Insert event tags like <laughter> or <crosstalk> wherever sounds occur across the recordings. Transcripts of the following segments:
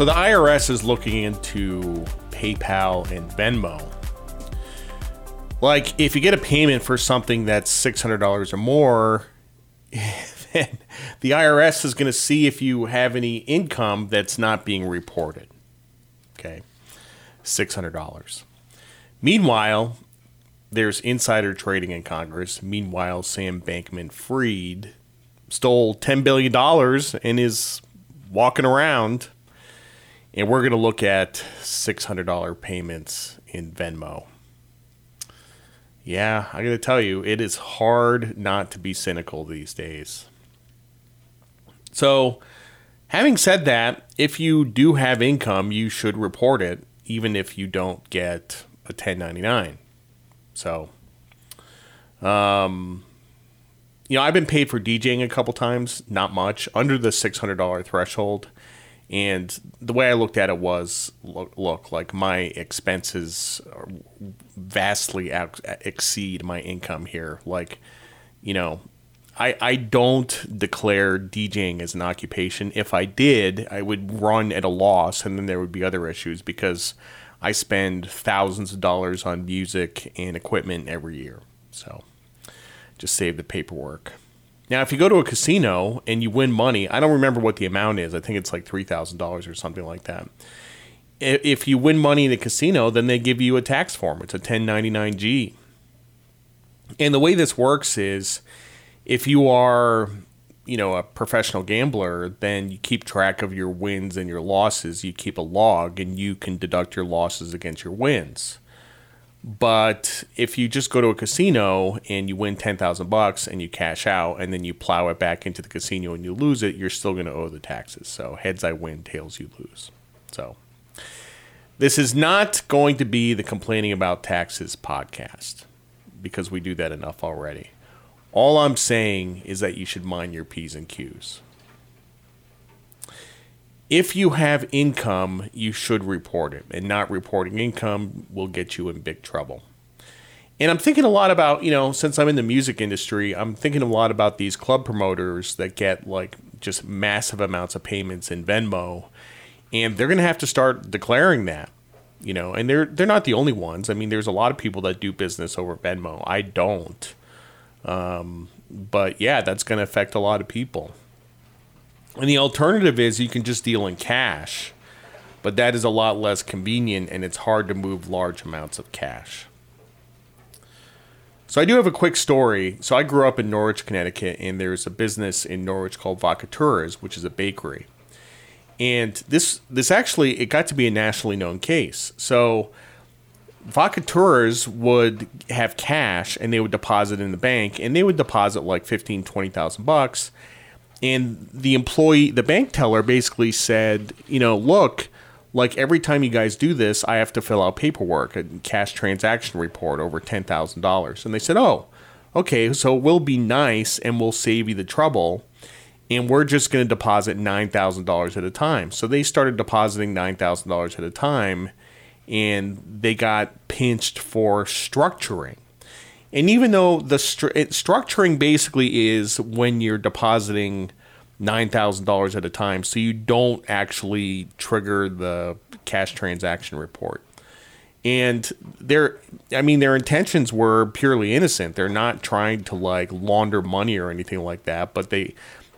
So the IRS is looking into PayPal and Venmo. Like, if you get a payment for something that's $600 or more, <laughs> then the IRS is going to see if you have any income that's not being reported. Okay. $600. Meanwhile, there's insider trading in Congress. Meanwhile, Sam Bankman Fried stole $10 billion and is walking around. And we're going to look at $600 payments in Venmo. Yeah, I got to tell you, it is hard not to be cynical these days. So, having said that, if you do have income, you should report it, even if you don't get a 1099. So, um, you know, I've been paid for DJing a couple times, not much, under the $600 threshold. And the way I looked at it was look, look like my expenses vastly out, exceed my income here. Like, you know, I, I don't declare DJing as an occupation. If I did, I would run at a loss, and then there would be other issues because I spend thousands of dollars on music and equipment every year. So just save the paperwork. Now, if you go to a casino and you win money, I don't remember what the amount is. I think it's like $3,000 or something like that. If you win money in a casino, then they give you a tax form. It's a 1099G. And the way this works is if you are you know a professional gambler, then you keep track of your wins and your losses. You keep a log, and you can deduct your losses against your wins. But if you just go to a casino and you win ten thousand bucks and you cash out, and then you plow it back into the casino and you lose it, you're still going to owe the taxes. So heads I win, tails you lose. So this is not going to be the complaining about taxes podcast because we do that enough already. All I'm saying is that you should mind your P's and Q's. If you have income, you should report it, and not reporting income will get you in big trouble. And I'm thinking a lot about, you know, since I'm in the music industry, I'm thinking a lot about these club promoters that get like just massive amounts of payments in Venmo, and they're going to have to start declaring that, you know. And they're they're not the only ones. I mean, there's a lot of people that do business over Venmo. I don't. Um, but yeah, that's going to affect a lot of people. And the alternative is you can just deal in cash, but that is a lot less convenient and it's hard to move large amounts of cash. So I do have a quick story. So I grew up in Norwich, Connecticut, and there's a business in Norwich called Vacaturas, which is a bakery. And this this actually it got to be a nationally known case. So vacateurs would have cash and they would deposit in the bank and they would deposit like 15 20,000 bucks and the employee the bank teller basically said you know look like every time you guys do this I have to fill out paperwork a cash transaction report over $10,000 and they said oh okay so we'll be nice and we'll save you the trouble. And we're just going to deposit $9,000 at a time. So they started depositing $9,000 at a time and they got pinched for structuring. And even though the stru- structuring basically is when you're depositing $9,000 at a time, so you don't actually trigger the cash transaction report. And their, I mean, their intentions were purely innocent. They're not trying to like launder money or anything like that, but they,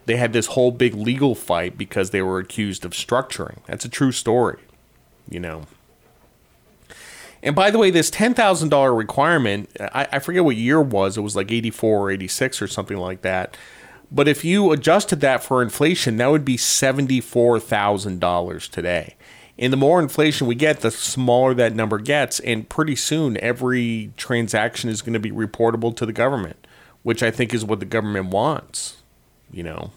they had this whole big legal fight because they were accused of structuring. That's a true story, you know. And by the way, this ten thousand dollar requirement, I, I forget what year it was. It was like eighty four or eighty six or something like that. But if you adjusted that for inflation, that would be seventy four thousand dollars today. And the more inflation we get, the smaller that number gets. And pretty soon, every transaction is going to be reportable to the government, which I think is what the government wants. You know.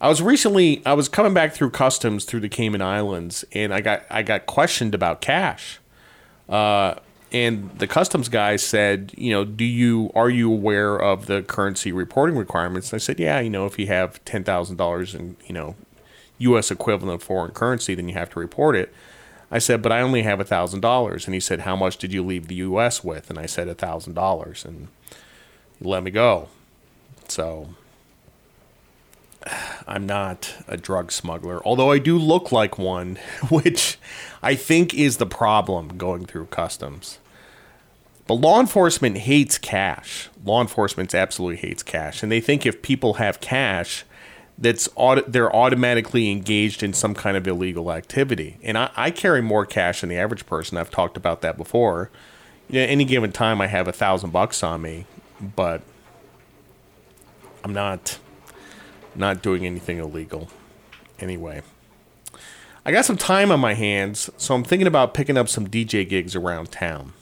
I was recently I was coming back through customs through the Cayman Islands, and I got I got questioned about cash. Uh, and the customs guy said, you know, do you are you aware of the currency reporting requirements? And I said, yeah, you know, if you have ten thousand dollars in you know U.S. equivalent foreign currency, then you have to report it. I said, but I only have thousand dollars, and he said, how much did you leave the U.S. with? And I said thousand dollars, and he let me go. So <sighs> I'm not a drug smuggler, although I do look like one, <laughs> which I think is the problem going through customs. But law enforcement hates cash. Law enforcement absolutely hates cash, and they think if people have cash, that's auto- they're automatically engaged in some kind of illegal activity. And I, I carry more cash than the average person. I've talked about that before. You know, any given time, I have a thousand bucks on me, but I'm not not doing anything illegal. Anyway, I got some time on my hands, so I'm thinking about picking up some DJ gigs around town.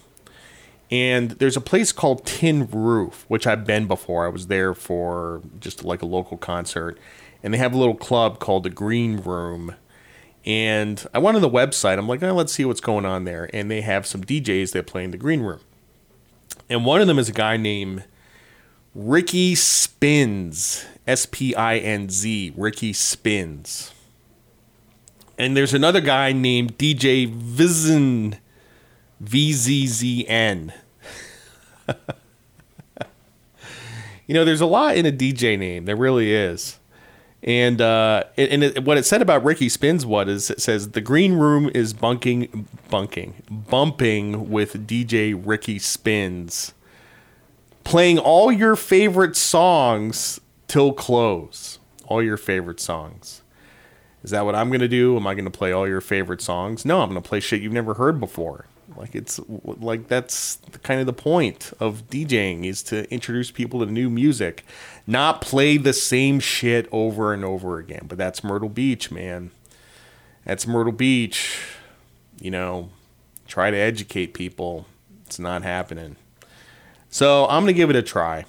And there's a place called Tin Roof, which I've been before. I was there for just like a local concert. And they have a little club called the Green Room. And I went on the website. I'm like, oh, let's see what's going on there. And they have some DJs that play in the Green Room. And one of them is a guy named Ricky Spinz. S P I N Z. Ricky Spinz. And there's another guy named DJ Vizen. V Z Z N. <laughs> You know, there's a lot in a DJ name. There really is. And uh, and it, what it said about Ricky Spinz what is it says the green room is bunking, bunking, bumping with DJ Ricky Spinz, playing all your favorite songs till close. All your favorite songs. Is that what I'm gonna do? Am I gonna play all your favorite songs? No, I'm gonna play shit you've never heard before. Like it's like that's kind of the point of DJing is to introduce people to new music, not play the same shit over and over again. But that's Myrtle Beach, man. That's Myrtle Beach. You know, try to educate people. It's not happening. So I'm gonna give it a try.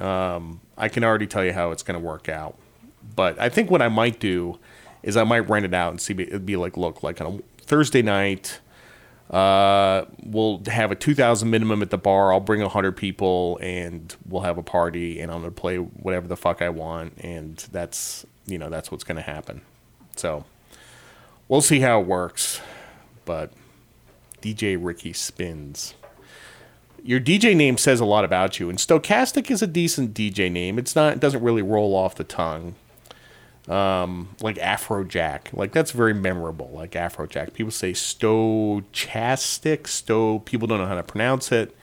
Um, I can already tell you how it's gonna work out. But I think what I might do is I might rent it out and see. It'd be like, look, like on a Thursday night uh, we'll have a 2000 minimum at the bar. I'll bring 100 people and we'll have a party and I'm going to play whatever the fuck I want. And that's, you know, that's what's going to happen. So we'll see how it works. But DJ Ricky Spinz. Your DJ name says a lot about you, and Stochastic is a decent DJ name. It's not, it doesn't really roll off the tongue um, like Afrojack. Like that's very memorable. Like Afrojack. People say Stochastic. Sto. People don't know how to pronounce it.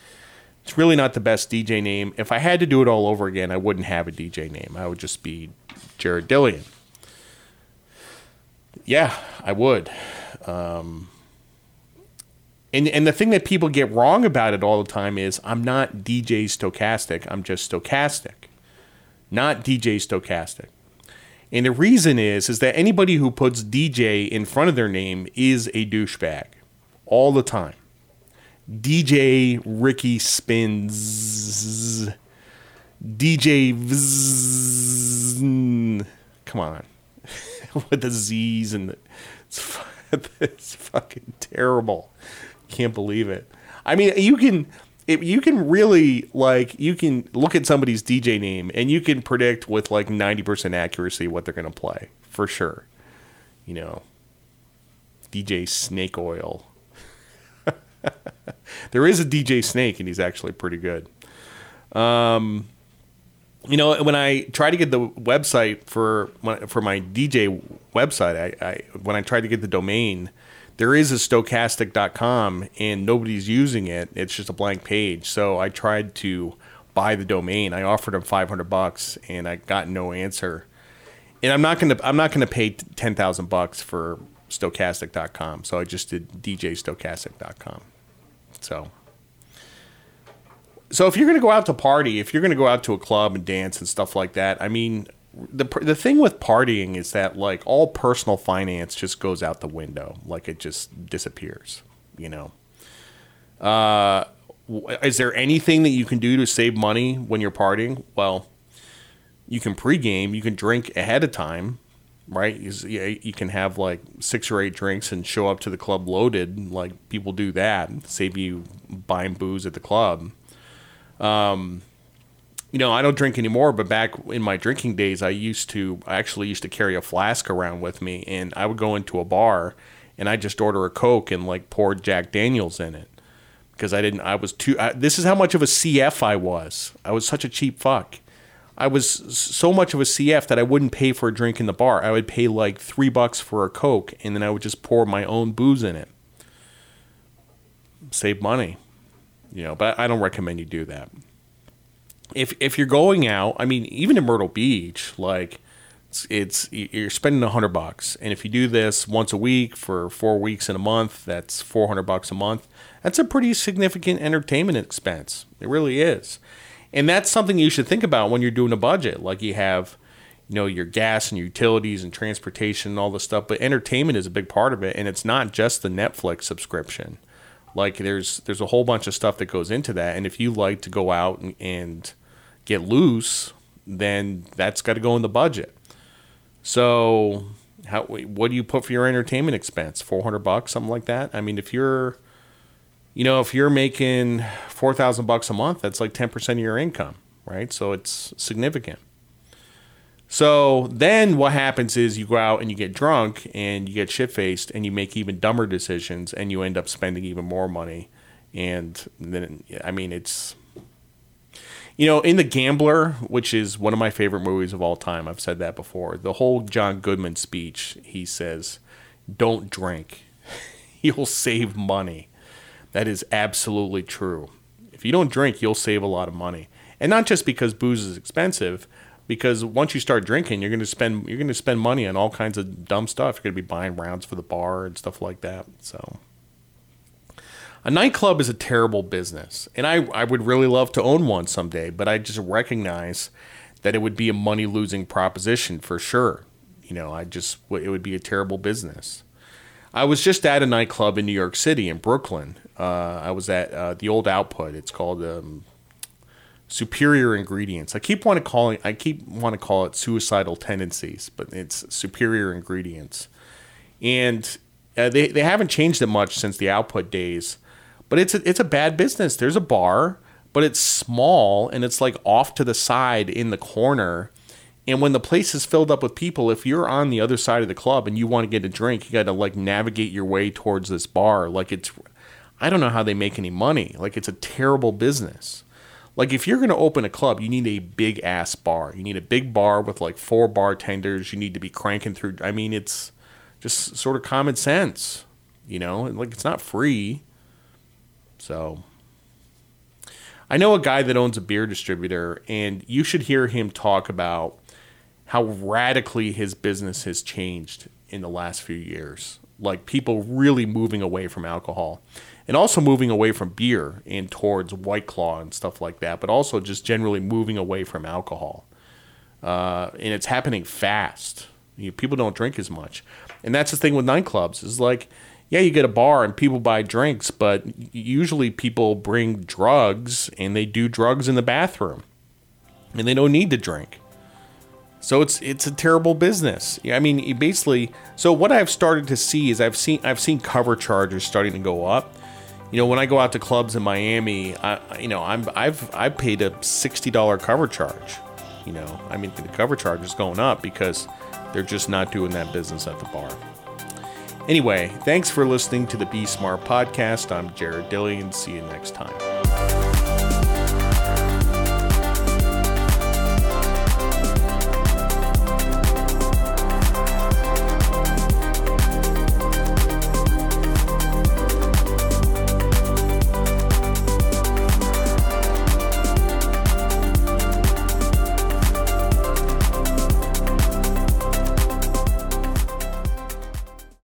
It's really not the best DJ name. If I had to do it all over again, I wouldn't have a DJ name. I would just be Jared Dillian. Yeah, I would. Um, and and the thing that people get wrong about it all the time is I'm not DJ stochastic. I'm just stochastic, not DJ stochastic. And the reason is is that anybody who puts DJ in front of their name is a douchebag all the time. DJ Ricky Spinz. DJ Vz, Come on. <laughs> With the Z's and the, it's, <laughs> it's fucking terrible. Can't believe it. I mean, you can you can really like you can look at somebody's DJ name and you can predict with like 90% accuracy what they're going to play for sure. You know, DJ Snake Oil. <laughs> there is a DJ Snake and he's actually pretty good. Um you know, when I try to get the website for my, for my DJ website, I, I when I tried to get the domain, there is a stochastic.com and nobody's using it. It's just a blank page. So I tried to buy the domain. I offered him 500 bucks and I got no answer. And I'm not going to I'm not going to pay 10,000 bucks for stochastic.com. So I just did djstochastic.com. So so if you're going to go out to party, if you're going to go out to a club and dance and stuff like that, I mean, the the thing with partying is that like all personal finance just goes out the window. Like it just disappears. You know. Uh, is there anything that you can do to save money when you're partying? Well, you can pregame. You can drink ahead of time, right? You, you can have like six or eight drinks and show up to the club loaded. Like people do that, save you buying booze at the club. Um, you know, I don't drink anymore, but back in my drinking days, I used to, I actually used to carry a flask around with me, and I would go into a bar and I just order a Coke and like pour Jack Daniels in it because I didn't, I was too, I, this is how much of a CF I was. I was such a cheap fuck. I was so much of a CF that I wouldn't pay for a drink in the bar. I would pay like three bucks for a Coke, and then I would just pour my own booze in it. Save money, you know. But I don't recommend you do that. If if you're going out, I mean, even in Myrtle Beach, like it's, it's you're spending a hundred bucks, and if you do this once a week for four weeks in a month, that's four hundred bucks a month. That's a pretty significant entertainment expense. It really is, and that's something you should think about when you're doing a budget. Like you have, you know, your gas and utilities and transportation and all this stuff, but entertainment is a big part of it, and it's not just the Netflix subscription. Like there's there's a whole bunch of stuff that goes into that, and if you like to go out and, and get loose, then that's got to go in the budget. So, how what do you put for your entertainment expense? Four hundred bucks, something like that. I mean, if you're, you know, if you're making four thousand bucks a month, that's like ten percent of your income, right? So it's significant. So then what happens is you go out and you get drunk and you get shit faced and you make even dumber decisions and you end up spending even more money. And then, I mean, it's you know, in The Gambler, which is one of my favorite movies of all time, I've said that before. The whole John Goodman speech, he says, "Don't drink. <laughs> you'll save money." That is absolutely true. If you don't drink, you'll save a lot of money. And not just because booze is expensive, because once you start drinking, you're going to spend you're going to spend money on all kinds of dumb stuff. You're going to be buying rounds for the bar and stuff like that. So a nightclub is a terrible business, and I, I would really love to own one someday, but I just recognize that it would be a money losing proposition for sure. You know, I just, it would be a terrible business. I was just at a nightclub in New York City in Brooklyn. Uh, I was at uh, the old Output. It's called um, Superior Ingredients. I keep want to call it. I keep want to call it Suicidal Tendencies, but it's Superior Ingredients, and uh, they they haven't changed it much since the Output days. But it's a, it's a bad business. There's a bar, but it's small and it's like off to the side in the corner. And when the place is filled up with people, if you're on the other side of the club and you want to get a drink, you got to like navigate your way towards this bar. Like it's, I don't know how they make any money. Like it's a terrible business. Like if you're going to open a club, you need a big ass bar. You need a big bar with like four bartenders. You need to be cranking through. I mean, it's just sort of common sense, you know. Like it's not free. So I know a guy that owns a beer distributor, and you should hear him talk about how radically his business has changed in the last few years. Like people really moving away from alcohol and also moving away from beer and towards White Claw and stuff like that, but also just generally moving away from alcohol. Uh, and it's happening fast. You know, people don't drink as much. And that's the thing with nightclubs is like, yeah, you get a bar and people buy drinks, but usually people bring drugs and they do drugs in the bathroom, and they don't need to drink. So it's it's a terrible business. I mean, basically. So what I've started to see is I've seen I've seen cover charges starting to go up. You know, when I go out to clubs in Miami, I you know I'm I've I've paid a sixty dollar cover charge. You know, I mean the cover charge is going up because they're just not doing that business at the bar. Anyway, thanks for listening to the Be Smart podcast. I'm Jared Dillian. See you next time.